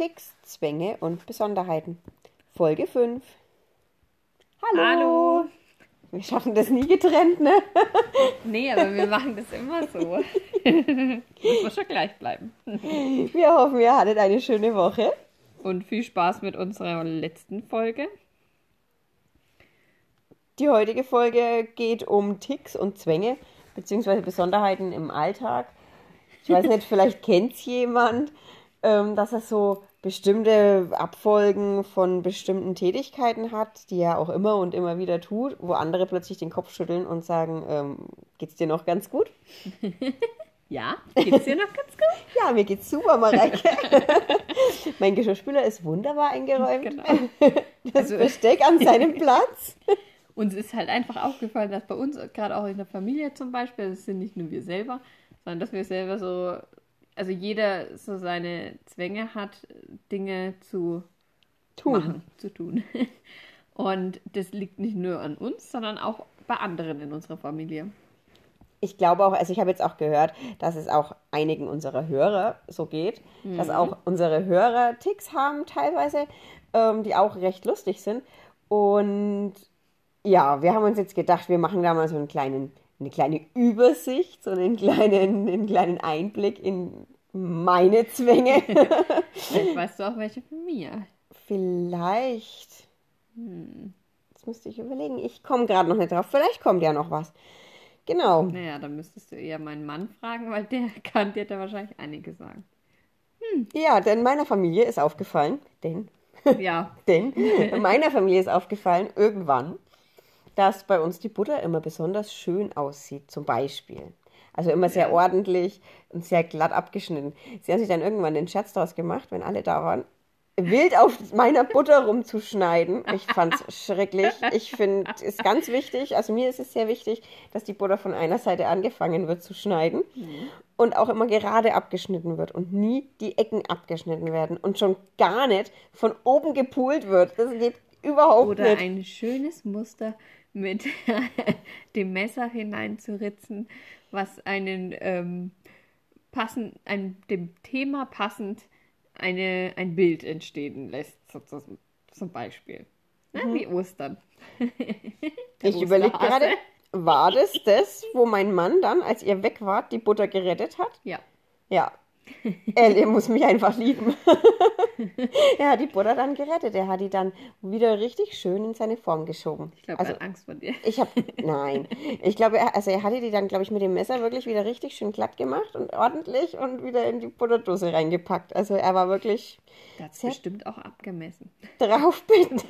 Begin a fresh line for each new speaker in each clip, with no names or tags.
Ticks, Zwänge und Besonderheiten. Folge 5. Hallo.
Hallo.
Wir schaffen das nie getrennt, ne?
Nee, aber wir machen das immer so. Müssen wir schon gleich bleiben.
Wir hoffen, ihr hattet eine schöne Woche.
Und viel Spaß mit unserer letzten Folge.
Die heutige Folge geht um Ticks und Zwänge, beziehungsweise Besonderheiten im Alltag. Ich weiß nicht, vielleicht kennt es jemand, ähm, dass er so bestimmte Abfolgen von bestimmten Tätigkeiten hat, die er auch immer und immer wieder tut, wo andere plötzlich den Kopf schütteln und sagen, ähm, geht's dir noch ganz gut?
Ja, geht's dir noch ganz gut?
Ja, mir geht's super, Mareike. mein Geschirrspüler ist wunderbar eingeräumt.
Genau.
Das
Also-
Besteck an seinem Platz.
Uns ist halt einfach aufgefallen, dass bei uns, gerade auch in der Familie zum Beispiel, das sind nicht nur wir selber, sondern dass wir selber so, also jeder so seine Zwänge hat, Dinge zu
Tun.
machen, zu tun. Und das liegt nicht nur an uns, sondern auch bei anderen in unserer Familie.
Ich glaube auch, also ich habe jetzt auch gehört, dass es auch einigen unserer Hörer so geht, dass auch unsere Hörer Ticks haben teilweise, ähm, die auch recht lustig sind. Und ja, wir haben uns jetzt gedacht, wir machen da mal so einen kleinen, eine kleine Übersicht, so einen kleinen, einen kleinen Einblick in meine Zwänge.
Vielleicht weißt du auch welche von mir.
Vielleicht. Jetzt müsste ich überlegen. Ich komme gerade noch nicht drauf. Vielleicht kommt ja noch was. Genau.
Naja, dann müsstest du eher meinen Mann fragen, weil der kann dir da wahrscheinlich einige sagen.
Ja, denn meiner Familie ist aufgefallen, denn,
Ja,
denn meiner Familie ist aufgefallen irgendwann, dass bei uns die Butter immer besonders schön aussieht, zum Beispiel. Also immer sehr ordentlich und sehr glatt abgeschnitten. Sie haben sich dann irgendwann den Scherz daraus gemacht, wenn alle da waren, wild auf meiner Butter rumzuschneiden. Ich fand's schrecklich. Ich finde es ganz wichtig, also mir ist es sehr wichtig, dass die Butter von einer Seite angefangen wird zu schneiden und auch immer gerade abgeschnitten wird und nie die Ecken abgeschnitten werden und schon gar nicht von oben gepult wird. Das geht überhaupt
oder
nicht.
ein schönes Muster mit dem Messer hineinzuritzen, was einen ähm, passend, ein, dem Thema passend eine, ein Bild entstehen lässt, sozusagen, zum Beispiel. Na, Wie Ostern.
Mhm. Ich überlege gerade, war das das, wo mein Mann dann, als ihr weg wart, die Butter gerettet hat?
Ja,
Ja. Er, er muss mich einfach lieben. er hat die Butter dann gerettet. Er hat die dann wieder richtig schön in seine Form geschoben.
ich glaube,
also,
er hat Angst vor dir.
ich habe, nein. Ich glaube, er, also er hatte die dann, glaube ich, mit dem Messer wirklich wieder richtig schön glatt gemacht und ordentlich und wieder in die Butterdose reingepackt. Also er war wirklich
es
Sehr-
bestimmt auch abgemessen.
drauf bedacht,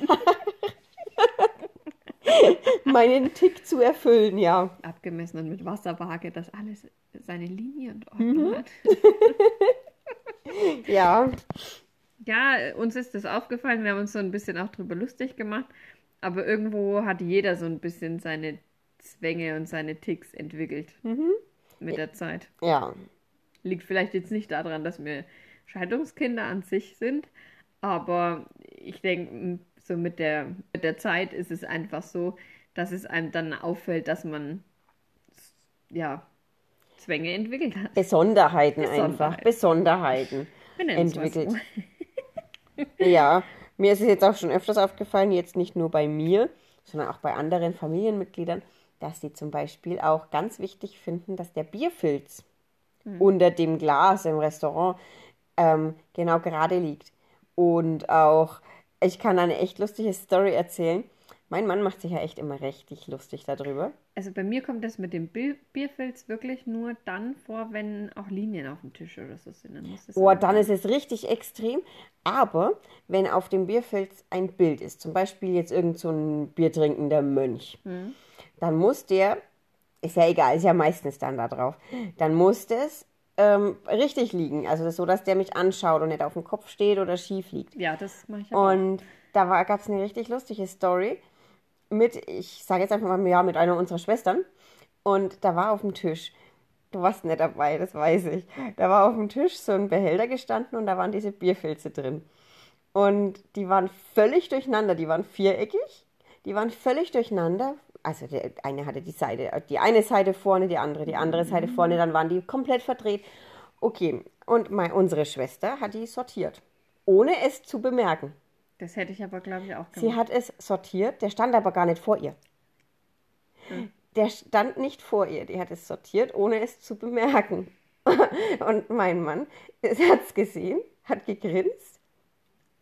meinen Tick zu erfüllen, ja.
Abgemessen und mit Wasserwaage, dass alles seine Linie und Ordnung
Mhm.
hat.
Ja,
Ja, uns ist das aufgefallen, wir haben uns so ein bisschen auch drüber lustig gemacht, aber irgendwo hat jeder so ein bisschen seine Zwänge und seine Ticks entwickelt
Mhm.
mit der Zeit.
ja.
Liegt vielleicht jetzt nicht daran, dass wir Scheidungskinder an sich sind, aber ich denke, so mit der, mit der Zeit ist es einfach so, dass es einem dann auffällt, dass man ja Zwänge entwickelt hat.
Besonderheiten einfach.
Besonderheiten.
Besonderheiten.
Nennen's mal
entwickelt.
so.
Ja, mir ist es jetzt auch schon öfters aufgefallen, jetzt nicht nur bei mir, sondern auch bei anderen Familienmitgliedern, dass die zum Beispiel auch ganz wichtig finden, dass der Bierfilz unter dem Glas im Restaurant ähm, genau gerade liegt. Und auch, ich kann eine echt lustige Story erzählen. Mein Mann macht sich ja echt immer richtig lustig darüber.
Also bei mir kommt das mit dem Bier Bierfilz wirklich nur dann vor, wenn auch Linien auf dem Tisch oder so sind. Dann muss das
Oh, dann ist es richtig extrem. Aber wenn auf dem Bierfilz ein Bild ist, zum Beispiel jetzt irgend so ein biertrinkender Mönch, dann muss der, ist ja egal, ist ja meistens dann da drauf, dann muss das ähm, richtig liegen. Also das so, dass der mich anschaut und nicht auf dem Kopf steht oder schief liegt.
Ja, das mache ich auch.
Und da gab es eine richtig lustige Story mit, ich sage jetzt einfach mal, ja, mit einer unserer Schwestern. Und da war auf dem Tisch, du warst nicht dabei, das weiß ich, da war auf dem Tisch so ein Behälter gestanden und da waren diese Bierfilze drin. Und die waren völlig durcheinander, die waren viereckig, die waren völlig durcheinander. Also der eine hatte die Seite, die eine Seite vorne, die andere, die andere Seite vorne, dann waren die komplett verdreht. Okay, und mein, unsere Schwester hat die sortiert. ohne es zu bemerken.
Das hätte ich aber, glaube ich, auch gemacht.
Sie hat es sortiert, der stand aber gar nicht vor ihr.
Hm.
Der stand nicht vor ihr, die hat es sortiert, ohne es zu bemerken. Und mein Mann hat es gesehen, hat gegrinst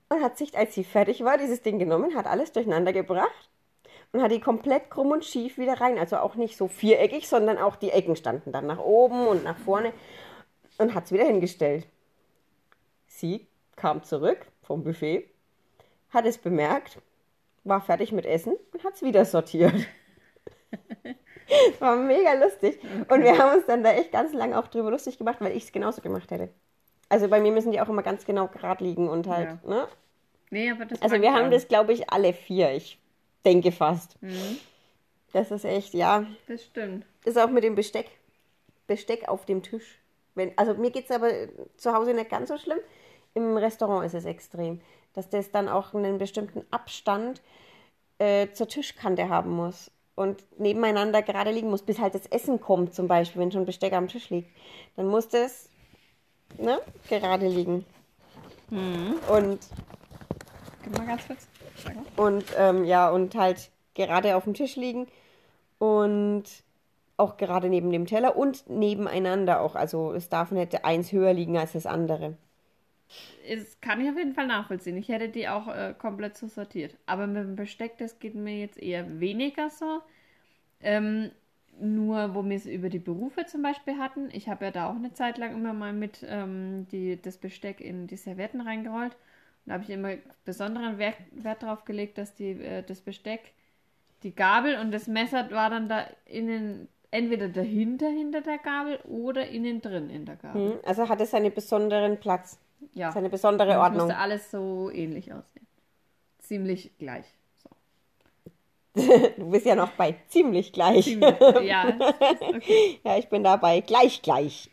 und hat sich, als sie fertig war, dieses Ding genommen, hat alles durcheinander gebracht und hat die komplett krumm und schief wieder rein. Also auch nicht so viereckig, sondern auch die Ecken standen dann nach oben und nach vorne und hat es wieder hingestellt. Sie kam zurück vom Buffet, hat es bemerkt, war fertig mit Essen und hat es wieder sortiert. War mega lustig. Und wir haben uns dann da echt ganz lange auch drüber lustig gemacht, weil ich es genauso gemacht hätte. Also bei mir müssen die auch immer ganz genau gerade liegen und halt,
Ja.
ne?
Nee, aber das
Also wir haben das, glaube ich, alle vier. Ich denke fast.
Mhm,
Das ist echt, ja.
das stimmt.
Das ist auch mit dem Besteck. Besteck auf dem Tisch. Wenn, also mir geht es aber zu Hause nicht ganz so schlimm. Im Restaurant ist es extrem. Dass das dann auch einen bestimmten Abstand äh, zur Tischkante haben muss. Und nebeneinander gerade liegen muss, bis halt das Essen kommt, zum Beispiel, wenn schon Besteck am Tisch liegt. Dann muss das ne, gerade liegen. Und
Gib mal ganz kurz.
Und ähm, ja, und halt gerade auf dem Tisch liegen und auch gerade neben dem Teller und nebeneinander auch. Also es darf nicht eins höher liegen als das andere.
Das kann ich auf jeden Fall nachvollziehen. Ich hätte die auch äh, komplett so sortiert. Aber mit dem Besteck, das geht mir jetzt eher weniger so. Ähm, nur, wo wir es über die Berufe zum Beispiel hatten. Ich habe ja da auch eine Zeit lang immer mal mit ähm, die, das Besteck in die Servietten reingerollt. Da habe ich immer besonderen Wert, Wert drauf gelegt, dass die, äh, das Besteck, die Gabel und das Messer war dann da innen, entweder dahinter, hinter der Gabel oder innen drin in der Gabel.
Hm? Also hat es seinen besonderen Platz,
Ja.
seine besondere
Das
Ordnung.
musste alles so ähnlich aussehen. Ziemlich gleich. So.
Du bist ja noch bei ziemlich gleich.
Ziemlich, ja, okay.
Ja, ich bin dabei gleich gleich.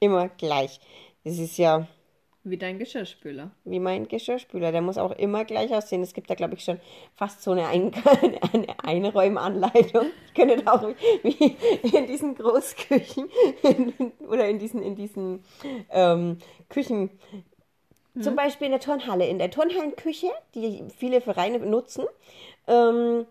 Immer gleich. Das ist ja
Wie dein Geschirrspüler.
wie mein Geschirrspüler. Der muss auch immer gleich aussehen. Es gibt da, glaube ich, schon fast so eine, Ein eine Einräumanleitung. Ich könnte da auch wie in diesen Großküchen oder in diesen, in diesen ähm, Küchen, zum Beispiel in der Turnhalle. In der Turnhallenküche, die viele Vereine nutzen, ähm,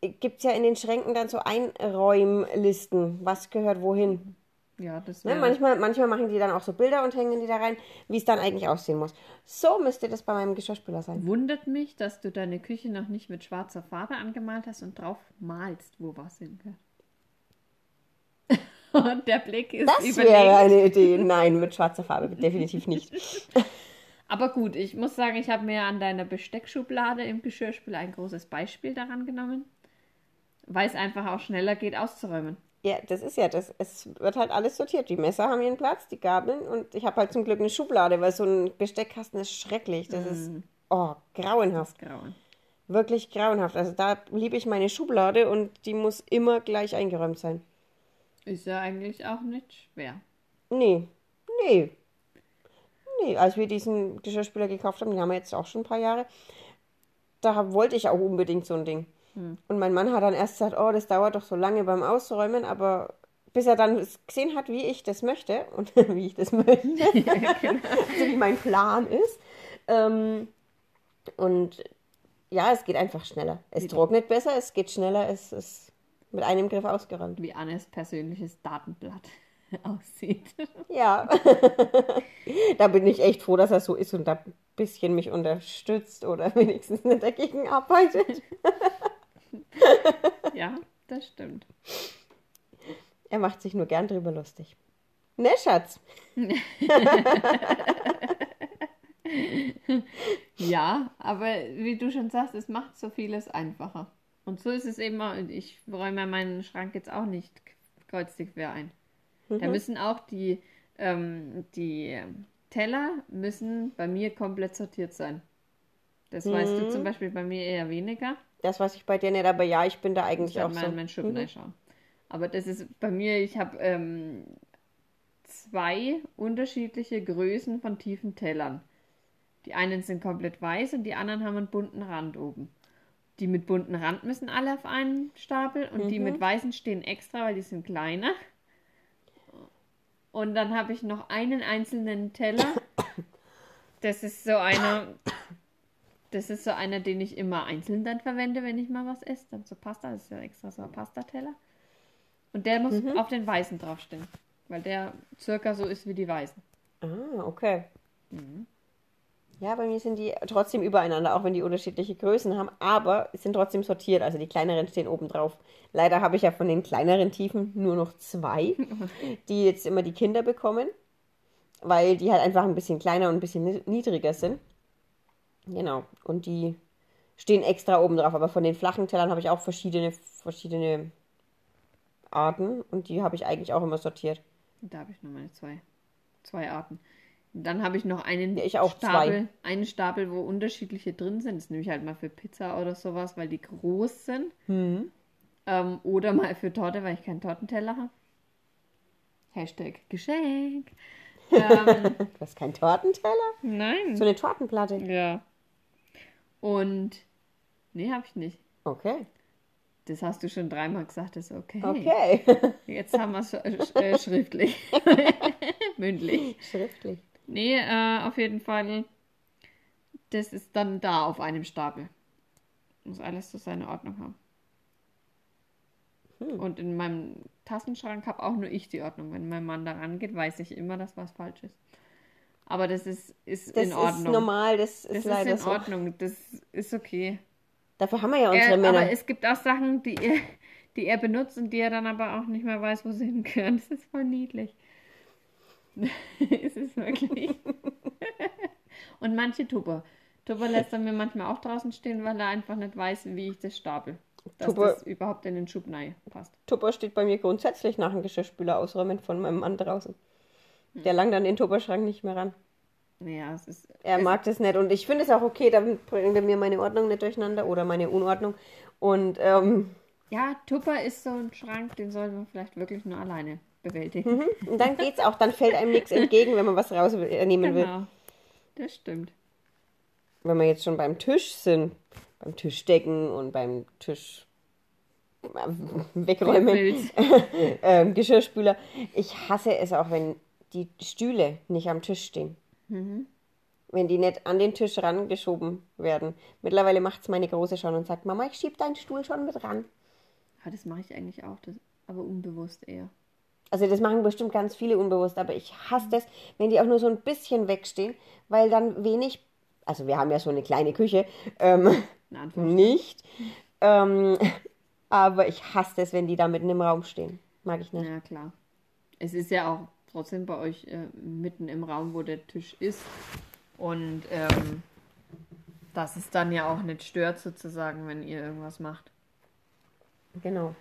gibt es ja in den Schränken dann so Einräumlisten. Was gehört wohin?
Ja, das
Ne? Manchmal, manchmal machen die dann auch so Bilder und hängen die da rein, wie es dann eigentlich aussehen muss. So müsste das bei meinem Geschirrspüler sein.
Wundert mich, dass du deine Küche noch nicht mit schwarzer Farbe angemalt hast und drauf malst, wo was hingehört. Und der Blick ist
Das
überlegt.
wäre eine Idee. Nein, mit schwarzer Farbe definitiv nicht.
Aber gut, ich muss sagen, ich habe mir an deiner Besteckschublade im Geschirrspüler ein großes Beispiel daran genommen, weil es einfach auch schneller geht auszuräumen.
Ja, das ist ja das. Es wird halt alles sortiert. Die Messer haben ihren Platz, die Gabeln und ich habe halt zum Glück eine Schublade, weil so ein Besteckkasten ist schrecklich. Das ist oh, grauenhaft.
Grauen.
Wirklich grauenhaft. Also da liebe ich meine Schublade und die muss immer gleich eingeräumt sein.
Ist ja eigentlich auch nicht schwer.
Nee, nee. Nee, als wir diesen Geschirrspüler gekauft haben, den haben wir jetzt auch schon ein paar Jahre, da wollte ich auch unbedingt so ein Ding. Und mein Mann hat dann erst gesagt, oh, das dauert doch so lange beim Ausräumen, aber bis er dann gesehen hat, wie ich das möchte und wie ich das möchte, also wie mein Plan ist. Ähm, und ja, es geht einfach schneller. Es trocknet besser, es geht schneller, es ist mit einem Griff ausgeräumt.
Wie Annes persönliches Datenblatt aussieht.
Ja, da bin ich echt froh, dass er so ist und da ein bisschen mich unterstützt oder wenigstens nicht dagegen arbeitet.
Das stimmt.
Er macht sich nur gern drüber lustig. Ne, Schatz?
Ja, aber wie du schon sagst, es macht so vieles einfacher. Und so ist es eben auch. Ich räume meinen Schrank jetzt auch nicht kreuzig quer ein. Da müssen auch die, ähm, die Teller müssen bei mir komplett sortiert sein. Das weißt du zum Beispiel bei mir eher weniger.
Das weiß ich bei dir nicht, aber ja, ich bin da
Ich
eigentlich
werde
auch
mal
so.
in meinen Schuppen reinschauen. Aber das ist bei mir, ich habe ähm, zwei unterschiedliche Größen von tiefen Tellern. Die einen sind komplett weiß und die anderen haben einen bunten Rand oben. Die mit bunten Rand müssen alle auf einen Stapel und die mit weißen stehen extra, weil die sind kleiner. Und dann habe ich noch einen einzelnen Teller, Das ist so einer. Das ist so einer, den ich immer einzeln dann verwende, wenn ich mal was esse. Dann so Pasta, das ist ja extra so ein Pastateller. Und der muss
Mhm.
auf den Weißen draufstehen. Weil der circa so ist wie die Weißen.
Ah, okay. Ja, bei mir sind die trotzdem übereinander, auch wenn die unterschiedliche Größen haben, aber sind trotzdem sortiert. Also die kleineren stehen oben drauf. Leider habe ich ja von den kleineren Tiefen nur noch zwei, die jetzt immer die Kinder bekommen, weil die halt einfach ein bisschen kleiner und ein bisschen ni- niedriger sind. Genau. Und die stehen extra oben drauf. Aber von den flachen Tellern habe ich auch verschiedene, verschiedene Arten und die habe ich eigentlich auch immer sortiert.
Da habe ich nur meine zwei, zwei Arten. Dann habe ich noch einen
Ja, ich auch
Stapel, einen Stapel, wo unterschiedliche drin sind. Das nehme ich halt mal für Pizza oder sowas, weil die groß sind.
Hm.
Ähm, oder mal für Torte, weil ich keinen Tortenteller habe. Hashtag Geschenk. Ähm,
Du hast keinen Tortenteller?
nein.
So eine Tortenplatte.
Ja. Und. Nee, habe ich nicht.
Okay.
Das hast du schon dreimal gesagt, das ist okay.
Okay.
Jetzt haben wir es äh, schriftlich. Mündlich.
Schriftlich.
Nee, äh, auf jeden Fall. Das ist dann da auf einem Stapel. Muss alles so seine Ordnung haben.
Hm.
Und in meinem Tassenschrank habe auch nur ich die Ordnung. Wenn mein Mann da rangeht, weiß ich immer, dass was falsch ist. Aber das ist, ist
Das
in Ordnung.
ist normal, das ist
das ist
leider
in
so.
Ordnung. Das ist okay.
Dafür haben wir ja unsere
Er,
Männer.
aber es gibt auch Sachen, die er, die er benutzt und die er dann aber auch nicht mehr weiß, wo sie hingehören. Das ist voll niedlich. es ist wirklich. und manche Tupper. Tupper lässt er mir manchmal auch draußen stehen, weil er einfach nicht weiß, wie ich das stapel. Dass
Tupper-
das überhaupt in den Schub passt.
Tupper steht bei mir grundsätzlich nach dem Geschirrspüler ausräumen von meinem Mann draußen. Der langt an den Tupperschrank nicht mehr ran.
Naja, es ist.
Er
es,
mag das nicht und ich finde es auch okay, damit bringt mir meine Ordnung nicht durcheinander oder meine Unordnung. Und ähm,
Ja, Tupper ist so ein Schrank, den sollte man vielleicht wirklich nur alleine bewältigen.
mhm. und dann geht's auch, dann fällt einem nichts entgegen, wenn man was rausnehmen will.
Genau. Das stimmt.
Wenn wir jetzt schon beim Tisch sind, beim Tischdecken und beim Tisch äh, wegräumen, ähm, Geschirrspüler. Ich hasse es auch, wenn die Stühle nicht am Tisch stehen. Wenn die nicht an den Tisch rangeschoben werden. Mittlerweile macht es meine Große schon und sagt, Mama, ich schieb deinen Stuhl schon mit ran.
Ja, das mache ich eigentlich auch, das, aber unbewusst eher.
Also das machen bestimmt ganz viele unbewusst, aber ich hasse das, wenn die auch nur so ein bisschen wegstehen, weil dann wenig, also wir haben ja so eine kleine Küche, ähm, nicht, ähm, aber ich hasse es, wenn die da mitten im Raum stehen. Mag ich nicht.
Ja, klar. Es ist ja auch trotzdem bei euch äh, mitten im Raum, wo der Tisch ist. Und ähm, dass es dann ja auch nicht stört, sozusagen, wenn ihr irgendwas macht.
Genau.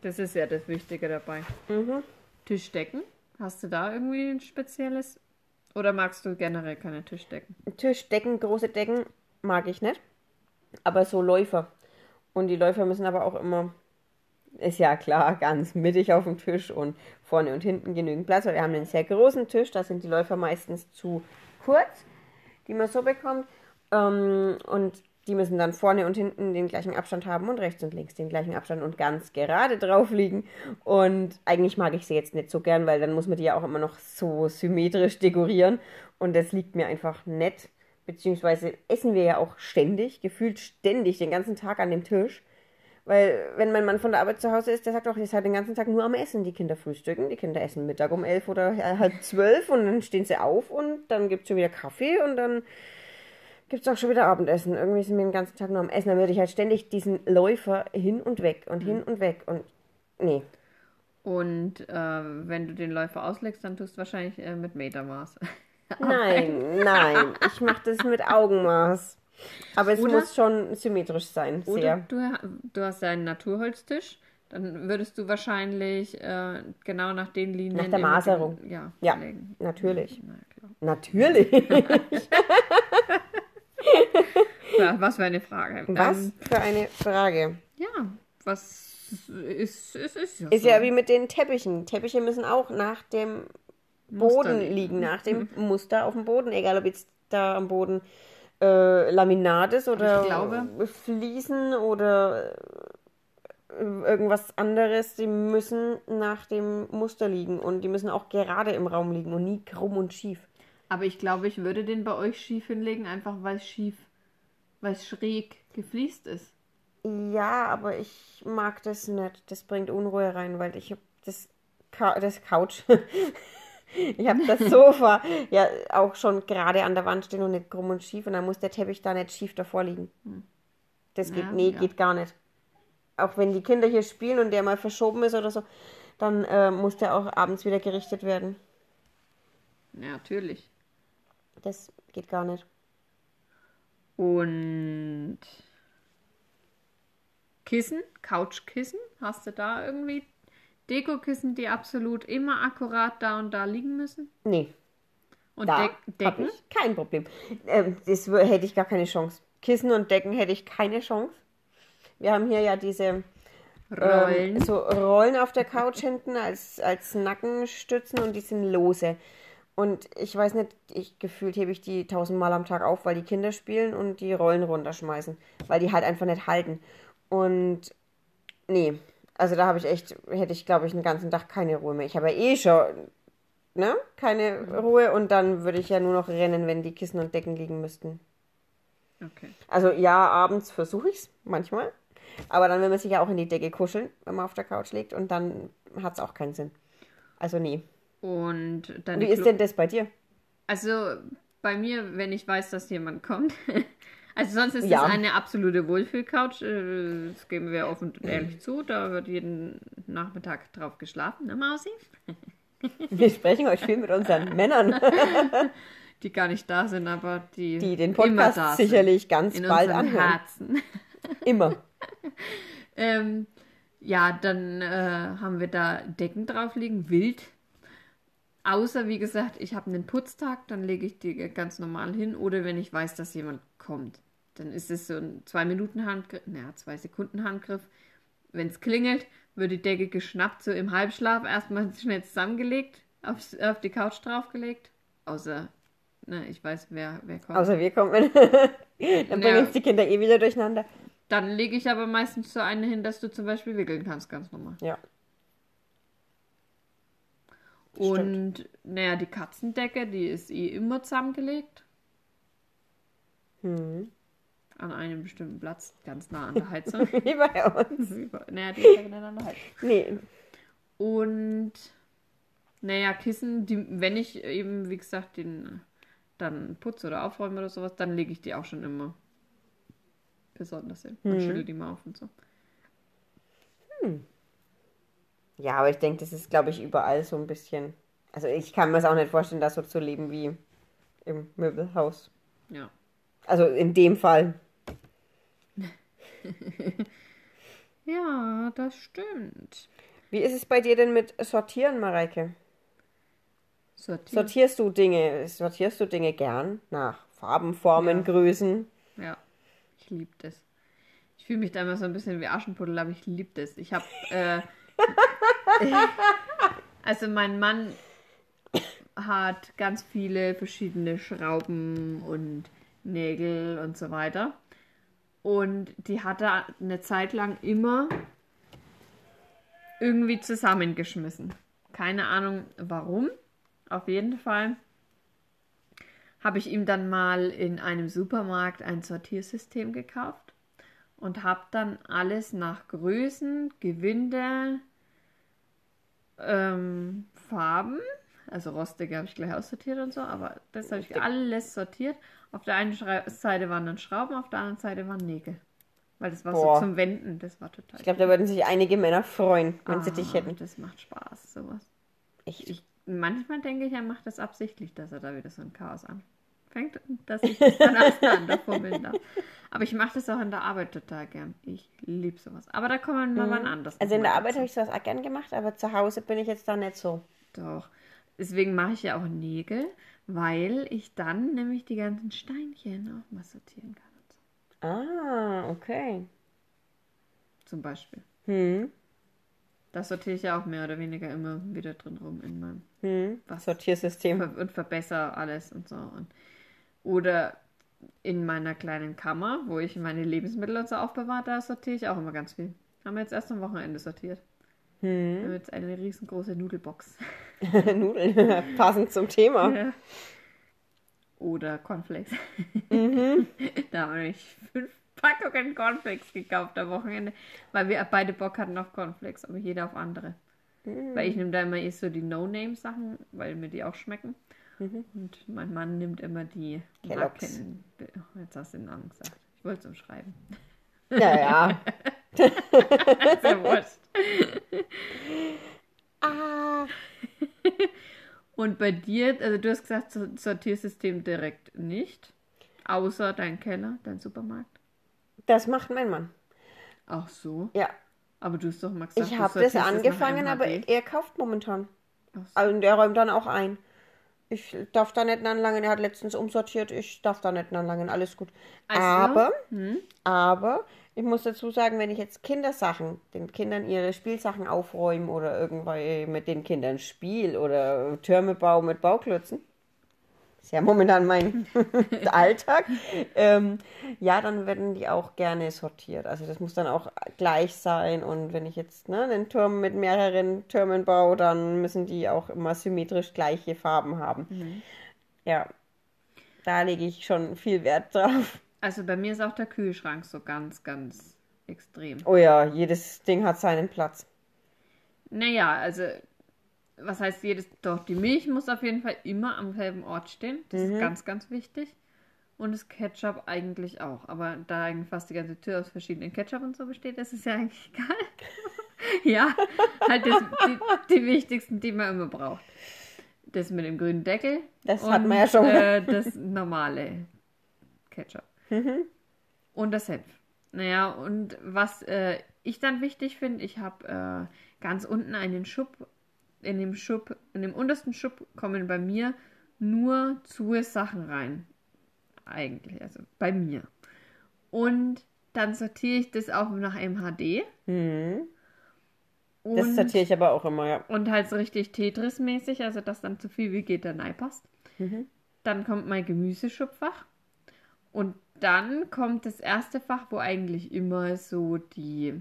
Das ist ja das Wichtige dabei.
Mhm.
Tischdecken? Hast du da irgendwie ein spezielles? Oder magst du generell keine Tischdecken?
Tischdecken, große Decken mag ich nicht, aber so Läufer. Und die Läufer müssen aber auch immer, ist ja klar, ganz mittig auf dem Tisch und vorne und hinten genügend Platz. Weil wir haben einen sehr großen Tisch, da sind die Läufer meistens zu kurz, die man so bekommt. Ähm, und die müssen dann vorne und hinten den gleichen Abstand haben und rechts und links den gleichen Abstand und ganz gerade drauf liegen. Und eigentlich mag ich sie jetzt nicht so gern, weil dann muss man die ja auch immer noch so symmetrisch dekorieren. Und das liegt mir einfach nett. Beziehungsweise essen wir ja auch ständig, gefühlt ständig den ganzen Tag an dem Tisch. Weil, wenn mein Mann von der Arbeit zu Hause ist, der sagt auch, ist halt den ganzen Tag nur am Essen. Die Kinder frühstücken, die Kinder essen Mittag um elf oder halb zwölf und dann stehen sie auf und dann gibt es schon wieder Kaffee und dann gibt es auch schon wieder Abendessen. Irgendwie sind wir den ganzen Tag nur am Essen. Dann würde ich halt ständig diesen Läufer hin und weg und hin und weg und nee.
Und äh, wenn du den Läufer auslegst, dann tust du wahrscheinlich äh, mit Metermaß.
Nein, nein, ich mache das mit Augenmaß. Aber es
Oder-
muss schon symmetrisch sein,
Oder du, du hast einen Naturholztisch, dann würdest du wahrscheinlich äh, genau nach den Linien.
Nach der Maserung.
Ja,
Ja,
legen.
natürlich.
Na.
Natürlich.
Ja, was für eine Frage.
Was
Ähm,
für eine Frage.
ja, was ist, ist, ist ja
Ist
so.
ja wie mit den Teppichen. Teppiche müssen auch nach dem
Muster
Boden
liegen.
liegen, nach dem Muster auf dem Boden. Egal, ob jetzt da am Boden äh, Laminat ist oder
glaube-
Fliesen oder äh, irgendwas anderes. Die müssen nach dem Muster liegen und die müssen auch gerade im Raum liegen und nie krumm und schief.
Aber ich glaube, ich würde den bei euch schief hinlegen, einfach weil es schief, weil es schräg gefliest ist.
Ja, aber ich mag das nicht. Das bringt Unruhe rein, weil ich habe das, Ka das Couch. ich habe das Sofa ja auch schon gerade an der Wand stehen und nicht krumm und schief und dann muss der Teppich da nicht schief davor liegen. Das geht,
Ja,
nee,
ja.
geht gar nicht. Auch wenn die Kinder hier spielen und der mal verschoben ist oder so, dann äh, muss der auch abends wieder gerichtet werden.
Ja, natürlich.
Das geht gar nicht.
Und Kissen, Couchkissen, hast du da irgendwie Dekokissen, die absolut immer akkurat da und da liegen müssen?
Nee,
Und
da habe
Decken?
ich kein Problem. Ähm, das hätte ich gar keine Chance. Kissen und Decken hätte ich keine Chance. Wir haben hier ja diese
Rollen.
Ähm, so Rollen auf der Couch hinten als, als Nackenstützen und die sind lose. Und ich weiß nicht, ich gefühlt hebe ich die tausendmal am Tag auf, weil die Kinder spielen und die Rollen runterschmeißen, weil die halt einfach nicht halten. Und nee, also da habe ich echt, hätte ich glaube ich den ganzen Tag keine Ruhe mehr. Ich habe ja eh schon, ne, keine Ruhe und dann würde ich ja nur noch rennen, wenn die Kissen und Decken liegen müssten.
Okay.
Also ja, abends versuche ich es manchmal. Aber dann will man sich ja auch in die Decke kuscheln, wenn man auf der Couch liegt und dann hat es auch keinen Sinn. Also nee.
Und dann
Wie ist denn das bei dir?
Also bei mir, wenn ich weiß, dass jemand kommt. Also sonst ist
Ja.
es eine absolute Wohlfühl-Couch. äh, Das geben wir offen und ehrlich zu. Da wird jeden Nachmittag drauf geschlafen, ne Mausi?
Wir sprechen heute viel mit unseren Männern,
Die gar nicht da sind, aber die,
die den
immer
Podcast
da sind.
sicherlich ganz
in
bald anhören.
Herzen.
Immer.
ähm, ja, dann äh, haben wir da Decken drauf liegen, wild. Außer, wie gesagt, ich habe einen Putztag, dann lege ich die ganz normal hin. Oder wenn ich weiß, dass jemand kommt. Dann ist es so ein 2-Minuten-Handgriff, naja, 2-Sekunden-Handgriff. Wenn es klingelt, wird die Decke geschnappt, so im Halbschlaf, erstmal schnell zusammengelegt, aufs, auf die Couch draufgelegt. Außer, ne, ich weiß, wer, wer kommt.
Außer wir kommen. dann bringen
Ja.
uns die Kinder eh wieder durcheinander.
Dann lege ich aber meistens so eine hin, dass du zum Beispiel wickeln kannst, ganz normal.
Ja.
Und naja, die Katzendecke, die ist eh immer zusammengelegt.
Hm.
An einem bestimmten Platz, ganz nah an der Heizung.
Wie bei uns.
naja, die ist ja nicht an der Heizung.
Nee.
Und naja, Kissen, die, wenn ich eben, wie gesagt, den dann putze oder aufräume oder sowas, dann lege ich die auch schon immer besonders hin. Und schüttel die mal auf und so.
Ja, aber ich denke, das ist, glaube ich, überall so ein bisschen. Also ich kann mir es auch nicht vorstellen, da so zu leben wie im Möbelhaus.
Ja.
Also in dem Fall.
Ja, das stimmt.
Wie ist es bei dir denn mit Sortieren, Mareike?
Sortiert.
Sortierst du Dinge, sortierst du Dinge gern nach Farben, Formen,
Ja.
Größen?
Ja, ich liebe das. Ich fühle mich da immer so ein bisschen wie Aschenputtel, aber ich liebe das. Ich habe, äh, also mein Mann hat ganz viele verschiedene Schrauben und Nägel und so weiter. Und die hat er eine Zeit lang immer irgendwie zusammengeschmissen. Keine Ahnung warum. Auf jeden Fall habe ich ihm dann mal in einem Supermarkt ein Sortiersystem gekauft und habe dann alles nach Größen, Gewinde, ähm, Farben, also rostige habe ich gleich aussortiert und so, aber das habe ich alles sortiert. Auf der einen Schrei- Seite waren dann Schrauben, auf der anderen Seite waren Nägel. Weil das war
Boah.
so zum Wenden, das war total
Ich glaube, da würden sich einige Männer freuen, wenn sie
Ah,
dich hätten.
Das macht Spaß, sowas.
Echt?
Ich, manchmal denke ich, er macht das absichtlich, dass er da wieder so ein Chaos anfängt, dass ich das dann auseinanderfummeln darf. Aber ich mache das auch in der Arbeit total gern. Ich liebe sowas. Aber da kommen wir mal anders.
Also in der Arbeit habe ich sowas auch gern gemacht, aber zu Hause bin ich jetzt da nicht so.
Doch. Deswegen mache ich ja auch Nägel, weil ich dann nämlich die ganzen Steinchen auch mal sortieren kann. So.
Ah, okay.
Zum Beispiel.
Hm,
Das sortiere ich ja auch mehr oder weniger immer wieder drin rum in meinem
hm.
Was?
Sortiersystem.
und verbessere alles und so. Und, oder in meiner kleinen Kammer, wo ich meine Lebensmittel und so aufbewahre, da sortiere ich auch immer ganz viel. Haben wir jetzt erst am Wochenende sortiert.
Hm.
haben jetzt eine riesengroße Nudelbox.
Nudeln, passend zum Thema.
Ja. oder Cornflakes.
Mhm.
da haben wir nämlich fünf Packungen Cornflakes gekauft am Wochenende, weil wir beide Bock hatten auf Cornflakes, aber jeder auf andere.
Mhm.
Weil ich nehme da immer eh so die No-Name-Sachen, weil mir die auch schmecken.
Mhm.
Und mein Mann nimmt immer die
Kellogg's.
Oh, Jetzt hast du den Namen gesagt. Ich wollte es umschreiben.
Ja, ja.
ist ja wurscht.
ah.
Und bei dir, also du hast gesagt, so- Sortiersystem direkt nicht. Außer dein Keller, dein Supermarkt.
Das macht mein Mann.
Ach so.
Ja.
Aber du hast doch mal gesagt,
Ich habe das angefangen, aber er kauft momentan.
So.
Also, und der räumt dann auch ein. Ich darf da nicht anlangen. Er hat letztens umsortiert. Ich darf da nicht anlangen. Alles gut.
Also,
aber,
hm?
aber, ich muss dazu sagen, wenn ich jetzt Kindersachen, den Kindern ihre Spielsachen aufräumen oder irgendwie mit den Kindern spiel oder Türme baue mit Bauklötzen, ist ja momentan mein Alltag, ähm, ja, dann werden die auch gerne sortiert. Also das muss dann auch gleich sein und wenn ich jetzt ne, einen Turm mit mehreren Türmen baue, dann müssen die auch immer symmetrisch gleiche Farben haben. Ja, da lege ich schon viel Wert drauf.
Also bei mir ist auch der Kühlschrank so ganz, ganz extrem.
Oh ja, jedes Ding hat seinen Platz.
Naja, also, was heißt jedes? Doch, die Milch muss auf jeden Fall immer am selben Ort stehen. Das
Mhm.
ist ganz, ganz wichtig. Und das Ketchup eigentlich auch. Aber da eigentlich fast die ganze Tür aus verschiedenen Ketchup und so besteht, ist es ja eigentlich egal. ja, halt das, die, die wichtigsten, die man immer braucht. Das mit dem grünen Deckel.
Das
und,
hatten wir ja schon.
Äh, das normale Ketchup.
Mhm.
Und das Senf. Naja, und was äh, ich dann wichtig finde, ich habe äh, ganz unten einen Schub. In dem Schub, in dem untersten Schub kommen bei mir nur zu Sachen rein. Eigentlich, also bei mir. Und dann sortiere ich das auch nach MHD.
Mhm.
Und,
Das sortiere ich aber auch immer, ja.
und halt so richtig Tetris-mäßig, also dass dann zu viel wie geht da passt.
Mhm.
Dann kommt mein Gemüseschubfach. Und dann kommt das erste Fach, wo eigentlich immer so die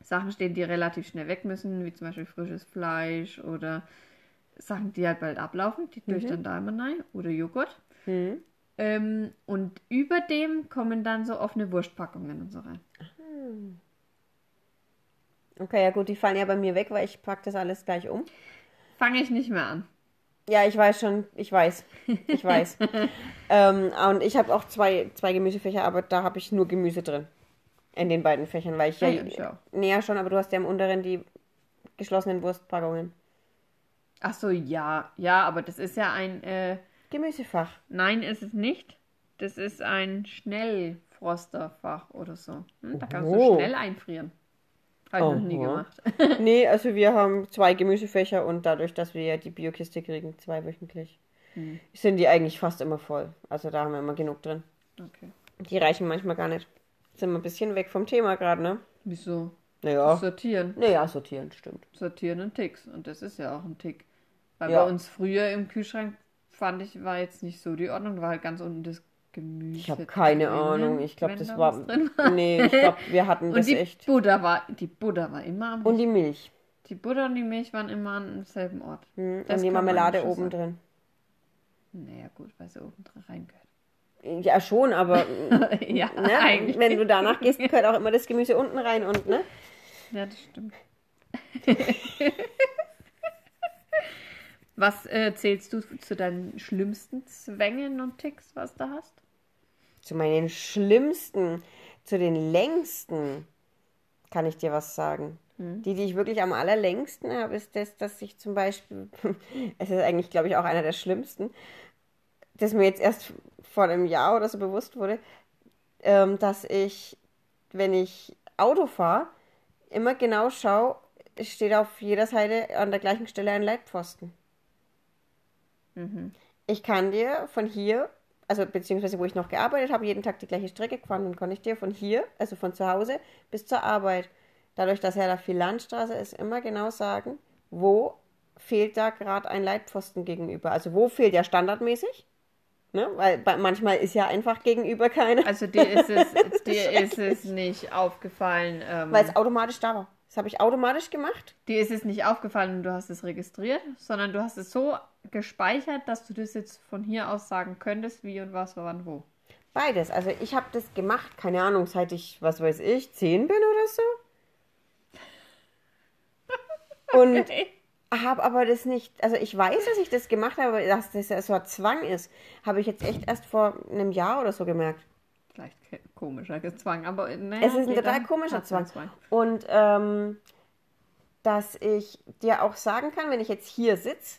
Sachen stehen, die relativ schnell weg müssen, wie zum Beispiel frisches Fleisch oder Sachen, die halt bald ablaufen. Die tue ich
Mhm.
dann da immer rein. Oder Joghurt.
Mhm.
Ähm, und über dem kommen dann so offene Wurstpackungen und so rein.
Okay, ja gut, die fallen ja bei mir weg, weil ich packe das alles gleich um.
Fange ich nicht mehr an.
Ja, ich weiß schon, ich weiß, ich weiß. ähm, und ich habe auch zwei, zwei Gemüsefächer, aber da habe ich nur Gemüse drin. In den beiden Fächern, weil ich ja,
ja, ich auch.
schon, aber du hast ja im unteren die geschlossenen Wurstpackungen.
Ach so, ja. Ja, aber das ist ja ein... Äh,
Gemüsefach.
Nein, ist es nicht. Das ist ein Schnellfrosterfach oder so. Hm? Da kannst
Oh.
du schnell einfrieren. Habe ich noch nie gemacht.
nee, also wir haben zwei Gemüsefächer und dadurch, dass wir ja die Biokiste kriegen, zweiwöchentlich,
Hm.
sind die eigentlich fast immer voll. Also da haben wir immer genug drin.
Okay.
Die reichen manchmal gar nicht. Sind wir ein bisschen weg vom Thema gerade, ne?
Wieso?
Naja.
Sortieren.
Naja, sortieren, stimmt.
Sortieren und Ticks. Und das ist ja auch ein Tick. Weil
Ja.
bei uns früher im Kühlschrank fand ich, war jetzt nicht so die Ordnung. War halt ganz unten das Gemüse.
Ich habe keine Ahnung. Ich glaube, das
da
war.
war.
Nee, ich glaube, wir hatten
Und
das
die
echt.
Butter war, die Butter war immer am
Und die Milch.
Die Butter und die Milch waren immer an demselben Ort.
Hm, und die Marmelade oben drin.
Naja, gut, weil sie oben drin reingehört.
Ja, schon, aber
ja,
ne,
eigentlich.
wenn du danach gehst, gehört auch immer das Gemüse unten rein und ne?
Ja, das stimmt. was äh, zählst du zu deinen schlimmsten Zwängen und Ticks, was du hast?
Zu meinen schlimmsten, zu den längsten kann ich dir was sagen. Die, die ich wirklich am allerlängsten habe, ist das, dass ich zum Beispiel, es ist eigentlich, glaube ich, auch einer der schlimmsten, das mir jetzt erst vor einem Jahr oder so bewusst wurde, ähm, dass ich, wenn ich Auto fahre, immer genau schaue, es steht auf jeder Seite an der gleichen Stelle ein Leitpfosten. Ich kann dir von hier, also beziehungsweise wo ich noch gearbeitet habe, jeden Tag die gleiche Strecke gefahren, dann kann ich dir von hier, also von zu Hause bis zur Arbeit, dadurch, dass ja da viel Landstraße ist, immer genau sagen, wo fehlt da gerade ein Leitpfosten gegenüber. Also wo fehlt ja standardmäßig, ne? weil manchmal ist ja einfach gegenüber keiner,
Also dir ist es, dir ist es nicht aufgefallen, ähm,
weil es automatisch da war. Das habe ich automatisch gemacht.
dir ist es nicht aufgefallen und du hast es registriert, sondern du hast es so gespeichert, dass du das jetzt von hier aus sagen könntest, wie und was, wann, wo?
Beides. Also ich habe das gemacht, keine Ahnung, seit ich, was weiß ich, zehn bin oder so. Und
Okay.
habe aber das nicht, also ich weiß, dass ich das gemacht habe, aber dass das ja so ein Zwang ist, habe ich jetzt echt erst vor einem Jahr oder so gemerkt.
Vielleicht komischer Zwang, aber naja,
Es ist ein total komischer
seinen
Zwang. Und ähm, dass ich dir auch sagen kann, wenn ich jetzt hier sitze,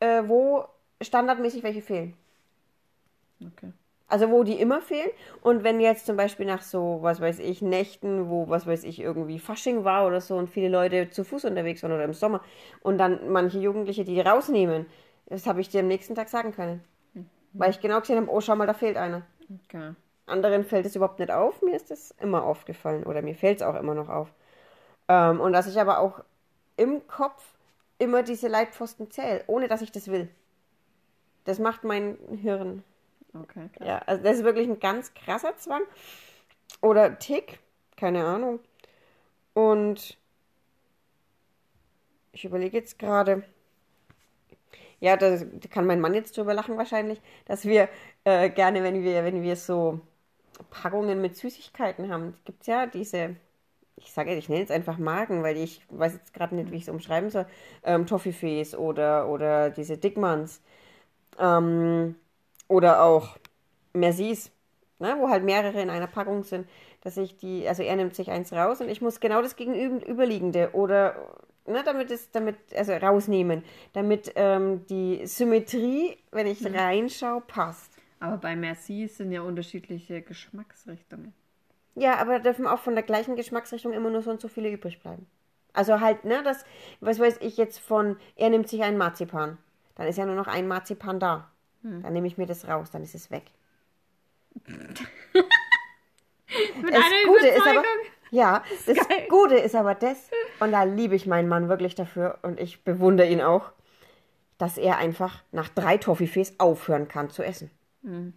äh, wo standardmäßig welche fehlen.
Okay.
Also wo die immer fehlen. Und wenn jetzt zum Beispiel nach so, was weiß ich, Nächten, wo, was weiß ich, irgendwie Fasching war oder so und viele Leute zu Fuß unterwegs waren oder im Sommer und dann manche Jugendliche die rausnehmen, das habe ich dir am nächsten Tag sagen können. Weil ich genau gesehen habe, oh, schau mal, da fehlt einer.
okay.
Anderen fällt es überhaupt nicht auf. Mir ist das immer aufgefallen oder mir fällt es auch immer noch auf. Ähm, und dass ich aber auch im Kopf immer diese Leitpfosten zähle, ohne dass ich das will. Das macht mein Hirn.
Okay, krass.
Ja, also das ist wirklich ein ganz krasser Zwang. Oder Tick, keine Ahnung. Und ich überlege jetzt gerade. Ja, da da kann mein Mann jetzt drüber lachen wahrscheinlich, dass wir äh, gerne, wenn wir, wenn wir so Packungen mit Süßigkeiten haben, gibt es ja diese, ich sage, ich nenne es einfach Marken, weil ich weiß jetzt gerade nicht, wie ich es umschreiben soll, ähm, Toffifees oder, oder diese Dickmanns. Ähm, oder auch Mercis, ne, wo halt mehrere in einer Packung sind, dass ich die, also er nimmt sich eins raus und ich muss genau das gegenüberliegende oder, ne, damit es, damit, also rausnehmen, damit ähm, die Symmetrie, wenn ich reinschaue, passt.
Aber bei Merci sind ja unterschiedliche Geschmacksrichtungen.
Ja, aber dürfen auch von der gleichen Geschmacksrichtung immer nur so und so viele übrig bleiben. Also halt, ne, das, was weiß ich jetzt von, er nimmt sich einen Marzipan. Dann ist ja nur noch ein Marzipan da. Dann nehme ich mir das raus, dann ist es weg.
Mit
Das Gute ist aber, ja, das
geil.
Gute ist aber das, und da liebe ich meinen Mann wirklich dafür und ich bewundere ihn auch, dass er einfach nach drei Toffifees aufhören kann zu essen.
Nicht.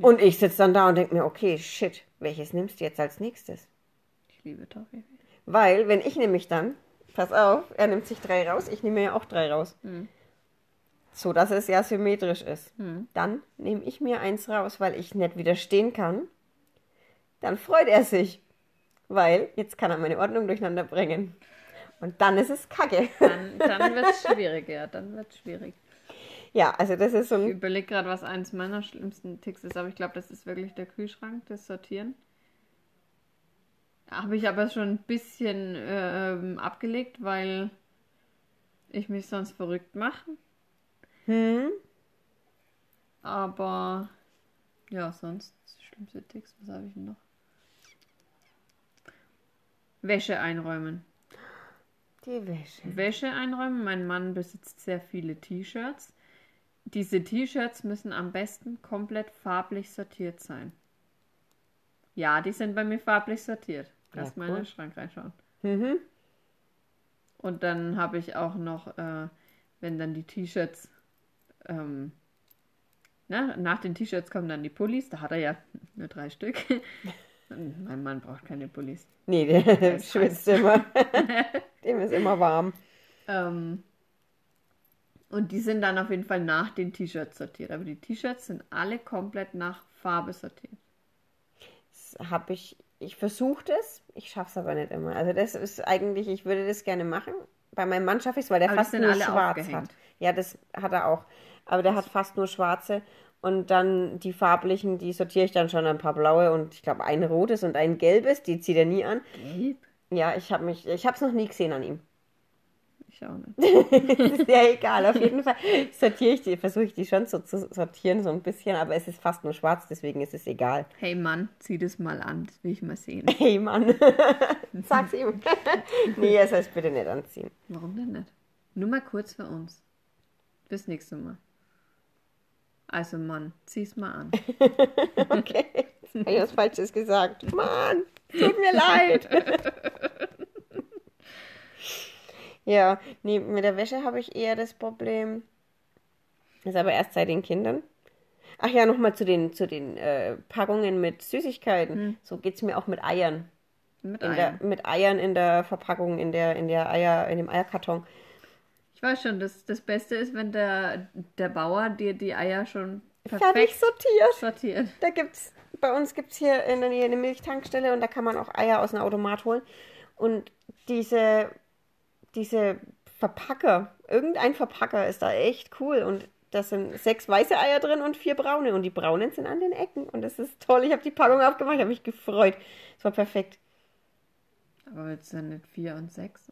Und ich sitze dann da und denke mir, okay, shit, welches nimmst du jetzt als nächstes?
Ich liebe Toffee.
Weil, wenn ich nämlich dann, pass auf, er nimmt sich drei raus, ich nehme mir ja auch drei raus. So dass es ja symmetrisch ist. Dann nehme ich mir eins raus, weil ich nicht widerstehen kann. Dann freut er sich. Weil jetzt kann er meine Ordnung durcheinander bringen. Und dann ist es kacke.
Dann, dann wird es schwierig, ja. Dann wird es schwierig.
Ja, also das ist so
Ich
ein.
überlege gerade, was eins meiner schlimmsten Ticks ist, aber ich glaube, das ist wirklich der Kühlschrank, das Sortieren. Habe ich aber schon ein bisschen ähm, abgelegt, weil ich mich sonst verrückt mache.
Hm?
Aber ja, sonst schlimmste Ticks, was habe ich denn noch? Wäsche einräumen.
Die Wäsche.
Wäsche einräumen. Mein Mann besitzt sehr viele T-Shirts. Diese T-Shirts müssen am besten komplett farblich sortiert sein. Ja, die sind bei mir farblich sortiert. Kannst
Ja,
mal in den Schrank reinschauen.
Mhm.
Und dann habe ich auch noch, äh, wenn dann die T-Shirts, ähm, na, nach den T-Shirts kommen dann die Pullis. Da hat er ja nur drei Stück. mein Mann braucht keine Pullis.
Nee, der schwitzt immer. Dem ist immer warm.
Ähm, und die sind dann auf jeden Fall nach den T-Shirts sortiert. Aber die T-Shirts sind alle komplett nach Farbe sortiert.
Das habe ich, ich versuche das, ich schaffe es aber nicht immer. Also das ist eigentlich, ich würde das gerne machen. Bei meinem Mann schaffe ich es, weil der
Aber
fast nur
alle
schwarz
aufgehängt.
hat. Ja, das hat er auch. Aber der hat fast nur schwarze. Und dann die farblichen, die sortiere ich dann schon ein paar blaue und ich glaube ein rotes und ein gelbes, die zieht er nie an.
Gelb?
Ja, ich habe mich, ich habe es noch nie gesehen an ihm.
Ich auch nicht.
ist ja egal, auf jeden Fall sortiere ich die, versuche ich die schon so zu sortieren, so ein bisschen, aber es ist fast nur schwarz, deswegen ist es egal.
Hey Mann, zieh das mal an. Das will ich mal sehen.
Hey Mann, sag's ihm. nee, er soll es bitte nicht anziehen.
Warum denn nicht? Nur mal kurz für uns. Bis nächste Mal. Also Mann, zieh's mal an.
Okay, habe ich was Falsches gesagt. Mann, tut mir leid. Ja, nee, mit der Wäsche habe ich eher das Problem. Ist aber erst seit den Kindern. Ach ja, nochmal zu den, zu den äh, Packungen mit Süßigkeiten. So geht's mir auch mit Eiern.
Mit
In
Eiern.
der, mit Eiern in der Verpackung, in der, in der Eier, in dem Eierkarton.
Ich weiß schon, das, das Beste ist, wenn der, der Bauer dir die Eier schon
Fertig
perfekt
sortiert.
sortiert.
Da gibt's, bei uns gibt es hier in der Nähe eine Milchtankstelle und da kann man auch Eier aus einem Automat holen. Und diese, diese Verpacker, irgendein Verpacker ist da echt cool. Und da sind sechs weiße Eier drin und vier braune. Und die braunen sind an den Ecken. Und das ist toll. Ich habe die Packung aufgemacht, ich habe mich gefreut. Es war perfekt.
Aber jetzt sind nicht vier und sechs.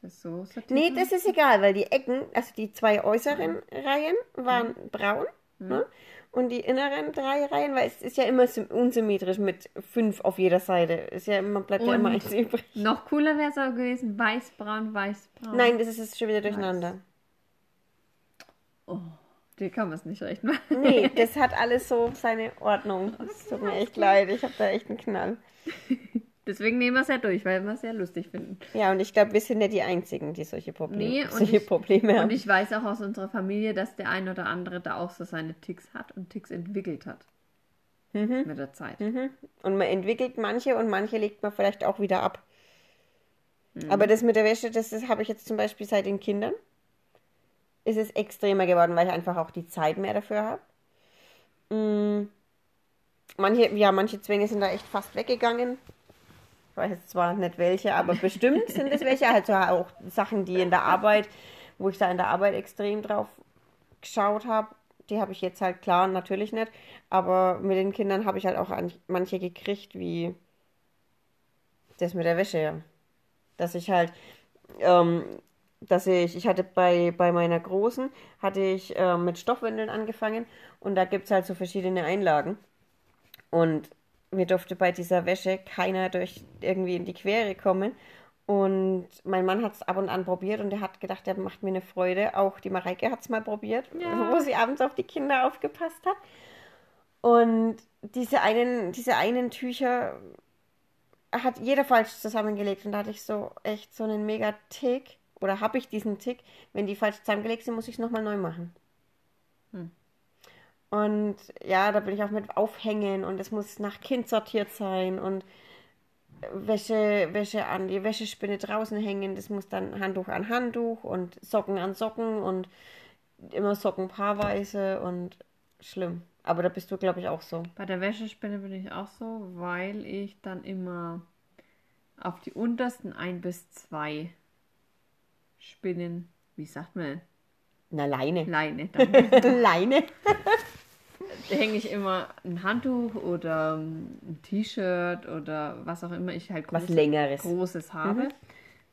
Das so sortiert?
Nee, das ist egal, weil die Ecken, also die zwei äußeren Reihen waren braun. Ne? Und die inneren drei Reihen, weil es ist ja immer sym- unsymmetrisch mit fünf auf jeder Seite. Ist ja immer, bleibt ja immer
Und-
eins übrig.
Noch cooler wäre es auch gewesen, weiß-braun, weiß-braun.
Nein, das ist jetzt schon wieder durcheinander.
Oh, dir kann man es nicht recht machen.
Nee, das hat alles so seine Ordnung. Es tut mir echt leid, ich habe da echt einen Knall.
Deswegen nehmen wir es ja durch, weil wir es ja lustig finden.
Ja, und ich glaube, wir sind ja die Einzigen, die solche Probleme,
Nee,
solche
ich-
Probleme haben.
Und ich weiß auch aus unserer Familie, dass der ein oder andere da auch so seine Ticks hat und Ticks entwickelt hat. Mit der Zeit.
Mhm. Und man entwickelt manche und manche legt man vielleicht auch wieder ab.
Mhm.
Aber das mit der Wäsche, das, das habe ich jetzt zum Beispiel seit den Kindern. Ist es extremer geworden, weil ich einfach auch die Zeit mehr dafür habe. Mm. Manche, ja, manche Zwänge sind da echt fast weggegangen. Ich weiß zwar nicht welche, aber bestimmt sind es welche. Also auch Sachen, die in der Arbeit, wo ich da in der Arbeit extrem drauf geschaut habe. Die habe ich jetzt halt klar natürlich nicht. Aber mit den Kindern habe ich halt auch an- manche gekriegt, wie das mit der Wäsche. Dass ich halt, ähm, dass ich, ich hatte bei, bei meiner Großen, hatte ich ähm, mit Stoffwindeln angefangen und da gibt es halt so verschiedene Einlagen. Und mir durfte bei dieser Wäsche keiner durch irgendwie in die Quere kommen. Und mein Mann hat es ab und an probiert und er hat gedacht, er macht mir eine Freude. Auch die Mareike hat es mal probiert,
Ja.
wo sie abends auf die Kinder aufgepasst hat. Und diese einen, diese einen Tücher hat jeder falsch zusammengelegt. Und da hatte ich so echt so einen mega Tick. Oder habe ich diesen Tick, wenn die falsch zusammengelegt sind, muss ich es nochmal neu machen.
Hm.
Und ja, da bin ich auch mit Aufhängen und es muss nach Kind sortiert sein und Wäsche, Wäsche an die Wäschespinne draußen hängen. Das muss dann Handtuch an Handtuch und Socken an Socken und immer Socken paarweise und schlimm. Aber da bist du, glaube ich, auch so.
Bei der Wäschespinne bin ich auch so, weil ich dann immer auf die untersten ein bis zwei Spinnen, wie sagt man,
Na, Leine.
Leine.
Leine.
Hänge ich immer ein Handtuch oder ein T-Shirt oder was auch immer ich halt
Was
groß-
Längeres.
Großes habe,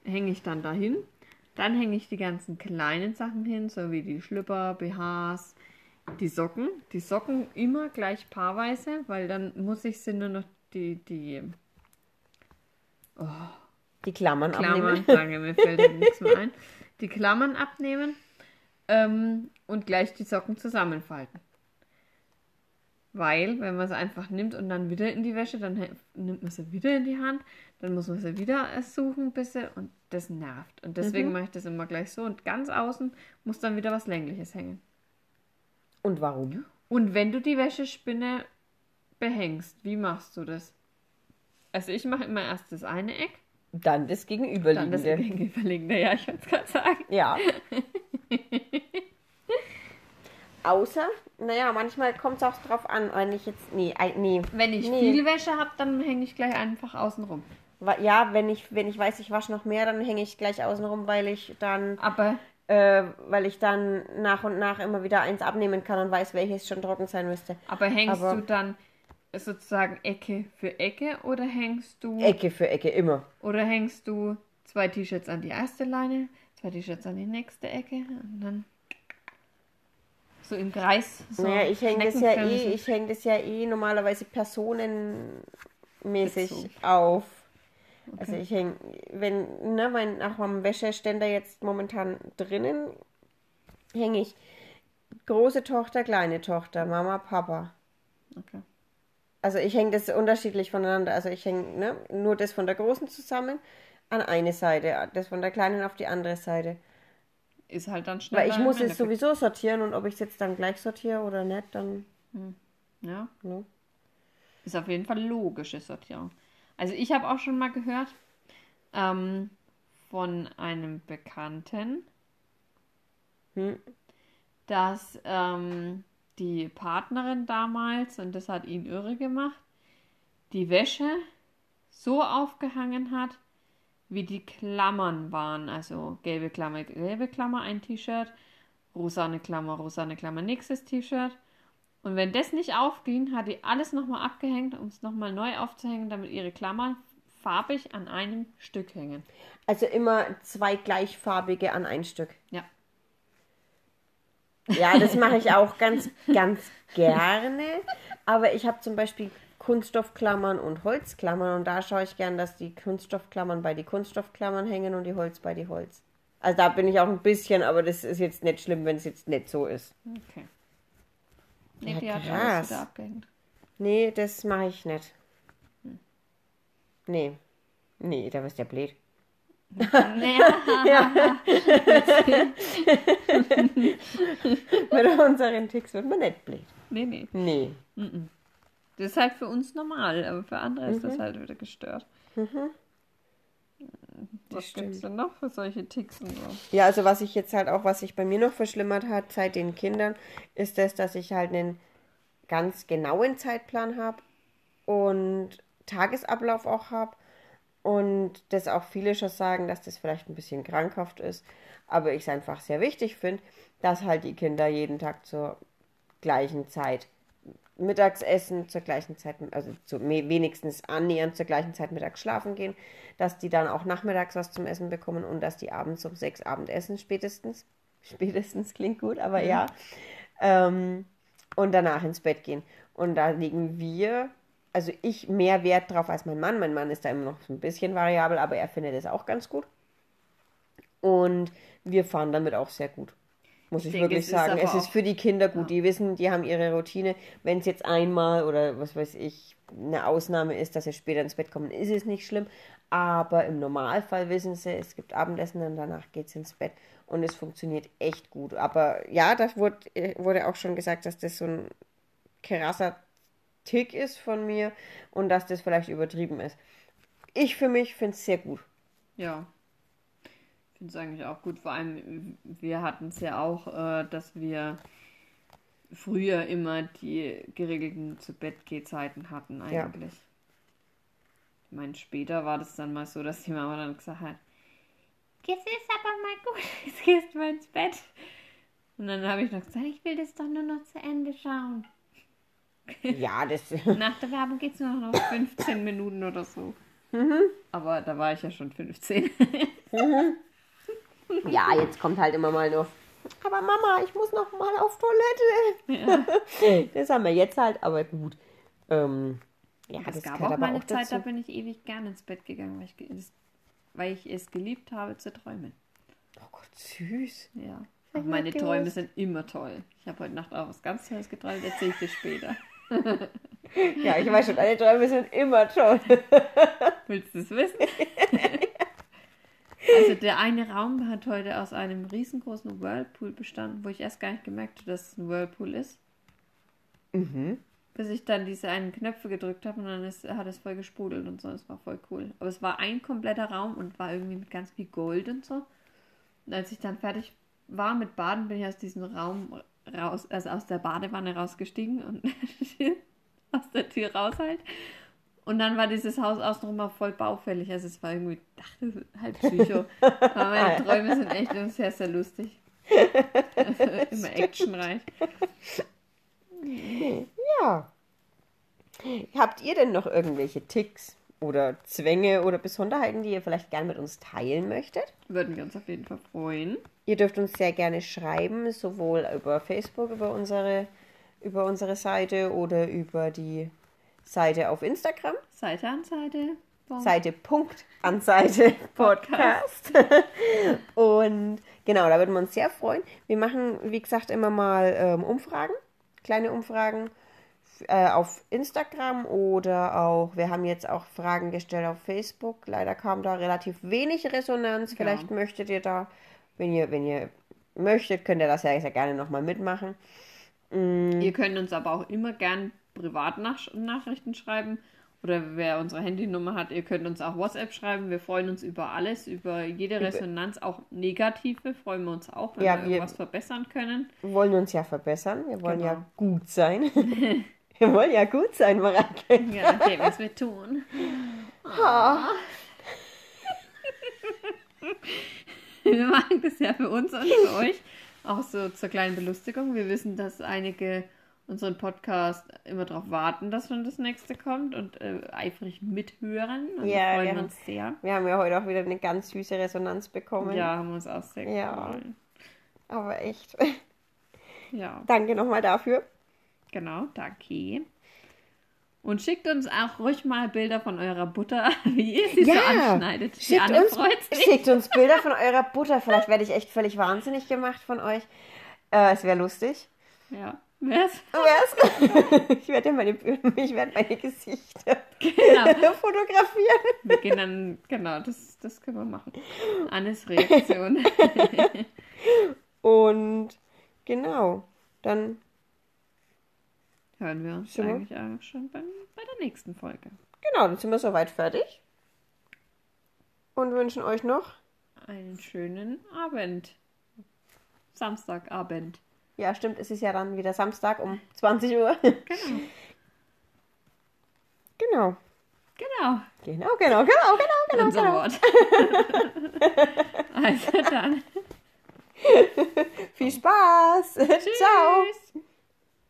hänge ich dann dahin. Dann hänge ich die ganzen kleinen Sachen hin, so wie die Schlüpper, BHs, die Socken. Die Socken immer gleich paarweise, weil dann muss ich sie nur noch die, die
Die Klammern,
Klammern,
abnehmen.
danke, mir fällt nichts mehr ein, die Klammern abnehmen ähm, und gleich die Socken zusammenfalten. Weil, wenn man sie einfach nimmt und dann wieder in die Wäsche, dann nimmt man sie wieder in die Hand, dann muss man sie wieder suchen, bis sie, und das nervt. Und deswegen mache ich das immer gleich so und ganz außen muss dann wieder was Längliches hängen.
Und warum?
Und wenn du die Wäschespinne behängst, wie machst du das? Also ich mache immer erst das eine Eck,
Dann das
dann
Gegenüberliegende.
das gegenüberliegende. Ja, ich wollte es gerade sagen.
Ja. Außer, naja, manchmal kommt es auch drauf an, wenn ich jetzt, nee, nee.
Wenn ich
Nee.
viel Wäsche habe, dann hänge ich gleich einfach außen rum.
Ja, wenn ich, wenn ich weiß, ich wasche noch mehr, dann hänge ich gleich außen rum, weil ich dann,
Aber
äh, weil ich dann nach und nach immer wieder eins abnehmen kann und weiß, welches schon trocken sein müsste.
Aber hängst
Aber-
du dann sozusagen Ecke für Ecke oder hängst du
Ecke für Ecke, immer.
oder hängst du zwei T-Shirts an die erste Leine, zwei T-Shirts an die nächste Ecke und dann so im Kreis. So
naja, ich hänge das ja eh, ich hänge das ja eh normalerweise personenmäßig
Bezogen.
auf. Also
Okay.
ich hänge, wenn, ne, mein, nach meinem Wäscheständer jetzt momentan drinnen, hänge ich große Tochter, kleine Tochter, Mama, Papa.
Okay.
Also ich hänge das unterschiedlich voneinander. Also ich hänge ne, nur das von der großen zusammen an eine Seite, das von der kleinen auf die andere Seite.
Ist halt dann schneller.
Weil ich muss es sowieso sortieren und ob ich es jetzt dann gleich sortiere oder nicht, dann.
Ja.
Ne.
Ist auf jeden Fall logische Sortierung. Also ich habe auch schon mal gehört ähm, von einem Bekannten,
Hm.
dass ähm, die Partnerin damals, und das hat ihn irre gemacht, die Wäsche so aufgehangen hat, wie die Klammern waren. Also gelbe Klammer, gelbe Klammer, ein T-Shirt, rosane Klammer, rosane Klammer, nächstes T-Shirt. Und wenn das nicht aufging, hat die alles nochmal abgehängt, um es nochmal neu aufzuhängen, damit ihre Klammern farbig an einem Stück hängen.
Also immer zwei gleichfarbige an ein Stück.
Ja.
Ja, das mache ich auch ganz, ganz gerne. Aber ich habe zum Beispiel Kunststoffklammern und Holzklammern und da schaue ich gern, dass die Kunststoffklammern bei die Kunststoffklammern hängen und die Holz bei die Holz. Also da bin ich auch ein bisschen, aber das ist jetzt nicht schlimm, wenn es jetzt nicht so ist.
Okay. Nee,
Ja,
die hat
krass.
alles abgehängt.
Nee, das mache ich nicht. Nee. Nee, da wirst du ja blöd.
Ja.
Mit unseren Ticks wird man nicht blöd.
nee, nee.
Nee.
Das ist halt für uns normal, aber für andere ist das halt wieder gestört. Was gibt's denn noch für solche Ticks und so?
Ja, also was ich jetzt halt auch, was sich bei mir noch verschlimmert hat seit den Kindern, ist das, dass ich halt einen ganz genauen Zeitplan habe und Tagesablauf auch habe und das auch viele schon sagen, dass das vielleicht ein bisschen krankhaft ist, aber ich es einfach sehr wichtig finde, dass halt die Kinder jeden Tag zur gleichen Zeit Mittagsessen zur gleichen Zeit, also zu, wenigstens annähernd zur gleichen Zeit mittags schlafen gehen, dass die dann auch nachmittags was zum Essen bekommen und dass die abends um sechs Abendessen spätestens, spätestens klingt gut, aber ja, ähm, und danach ins Bett gehen. Und da legen wir, also ich mehr Wert drauf als mein Mann. Mein Mann ist da immer noch so ein bisschen variabel, aber er findet es auch ganz gut. Und wir fahren damit auch sehr gut. Muss ich,
denke,
wirklich
es
sagen. Es ist für die Kinder gut. Die wissen, die haben ihre Routine. Wenn es jetzt einmal oder was weiß ich, eine Ausnahme ist, dass sie später ins Bett kommen, ist es nicht schlimm. Aber im Normalfall wissen sie, es gibt Abendessen und danach geht es ins Bett. Und es funktioniert echt gut. Aber ja, das wurde, wurde auch schon gesagt, dass das so ein krasser Tick ist von mir und dass das vielleicht übertrieben ist. Ich für mich finde es sehr gut.
Ja. Ich finde es eigentlich auch gut. Vor allem, wir hatten es ja auch, äh, dass wir früher immer die geregelten zu Bett Zeiten hatten
Ja.
eigentlich. Ich meine, später war das dann mal so, dass die Mama dann gesagt hat, jetzt ist aber mal gut, jetzt gehst du mal ins Bett. Und dann habe ich noch gesagt, ich will das doch nur noch zu Ende schauen.
Ja, das.
Nach der Werbung geht es nur noch 15 Minuten oder so. Aber da war ich ja schon 15.
ja, jetzt kommt halt immer mal noch. Aber Mama, ich muss noch mal auf Toilette. Das haben wir jetzt halt, aber gut. Ähm, ja,
es
das
gab auch mal eine Zeit,
dazu.
da bin ich ewig gerne ins Bett gegangen, weil ich, weil ich es geliebt habe zu träumen.
Oh Gott, süß.
Ja.
Ich
meine Träume
gewusst.
sind immer toll. Ich habe heute Nacht auch was ganz Tolles geträumt, erzähle ich dir später.
Ja, ich weiß schon, deine Träume sind immer toll.
Willst du es wissen? Also der eine Raum hat heute aus einem riesengroßen Whirlpool bestanden, wo ich erst gar nicht gemerkt habe, dass es ein Whirlpool ist.
Mhm.
Bis ich dann diese einen Knöpfe gedrückt habe und dann ist, hat es voll gesprudelt und so. Das war voll cool. Aber es war ein kompletter Raum und war irgendwie mit ganz viel Gold und so. Und als ich dann fertig war mit Baden, bin ich aus diesem Raum raus, also aus der Badewanne rausgestiegen und aus der Tür raus halt. Und dann war dieses Haus außenrum mal voll baufällig. Also es war irgendwie, ich dachte, halt Psycho. Aber meine Träume sind echt immer sehr, sehr lustig. Also immer actionreich.
Ja. Habt ihr denn noch irgendwelche Ticks oder Zwänge oder Besonderheiten, die ihr vielleicht gerne mit uns teilen möchtet?
Würden wir uns auf jeden Fall freuen.
Ihr dürft uns sehr gerne schreiben, sowohl über Facebook, über unsere, über unsere Seite oder über die Seite auf Instagram.
Seite an Seite. Punkt.
Seite Punkt an Seite Podcast. Und genau, da würden wir uns sehr freuen. Wir machen, wie gesagt, immer mal ähm, Umfragen, kleine Umfragen äh, auf Instagram oder auch, wir haben jetzt auch Fragen gestellt auf Facebook. Leider kam da relativ wenig Resonanz. Vielleicht möchtet ihr da, wenn ihr, wenn ihr möchtet, könnt ihr das ja sehr gerne nochmal mitmachen.
Ihr könnt uns aber auch immer gern Privatnachrichten schreiben oder wer unsere Handynummer hat, ihr könnt uns auch WhatsApp schreiben. Wir freuen uns über alles, über jede Resonanz, auch negative, freuen wir uns auch, wenn
Ja,
wir
wir-
irgendwas verbessern können.
Wir wollen uns ja verbessern. Wir wollen
Genau.
ja gut sein. wir wollen ja gut sein, Mareike.
Ja, okay, was wir tun. Wir machen das ja für uns und für euch. Auch so zur kleinen Belustigung. Wir wissen, dass einige unseren Podcast immer darauf warten, dass schon das nächste kommt und äh, eifrig mithören. Und
Ja,
wir
wir
freuen
haben-
uns sehr.
Wir haben ja heute auch wieder eine ganz süße Resonanz bekommen.
Ja, haben uns auch sehr
Ja. Aber echt.
Ja,
Danke nochmal dafür.
genau, danke. Und schickt uns auch ruhig mal Bilder von eurer Butter, wie ihr sie so anschneidet. Die
schickt
Anne
uns, schickt uns Bilder von eurer Butter. Vielleicht werde ich echt völlig wahnsinnig gemacht von euch. Äh, es wäre lustig.
Ja, wär's?
Wär's? ich werde meine, ich werde meine Gesichter
Genau.
fotografieren.
Wir gehen dann, genau, das, das können wir machen. Annes Reaktion.
Und genau, dann
Hören wir uns
wir?
eigentlich auch schon beim, bei der nächsten Folge.
genau, dann sind wir soweit fertig. Und wünschen euch noch,
Einen schönen Abend. Samstagabend.
Ja stimmt, es ist ja dann wieder Samstag um 20 Uhr.
Genau.
genau.
Genau.
Genau, genau, genau, genau, genau.
Unser
genau.
Wort. also dann.
Viel Spaß. Ciao.
Tschüss.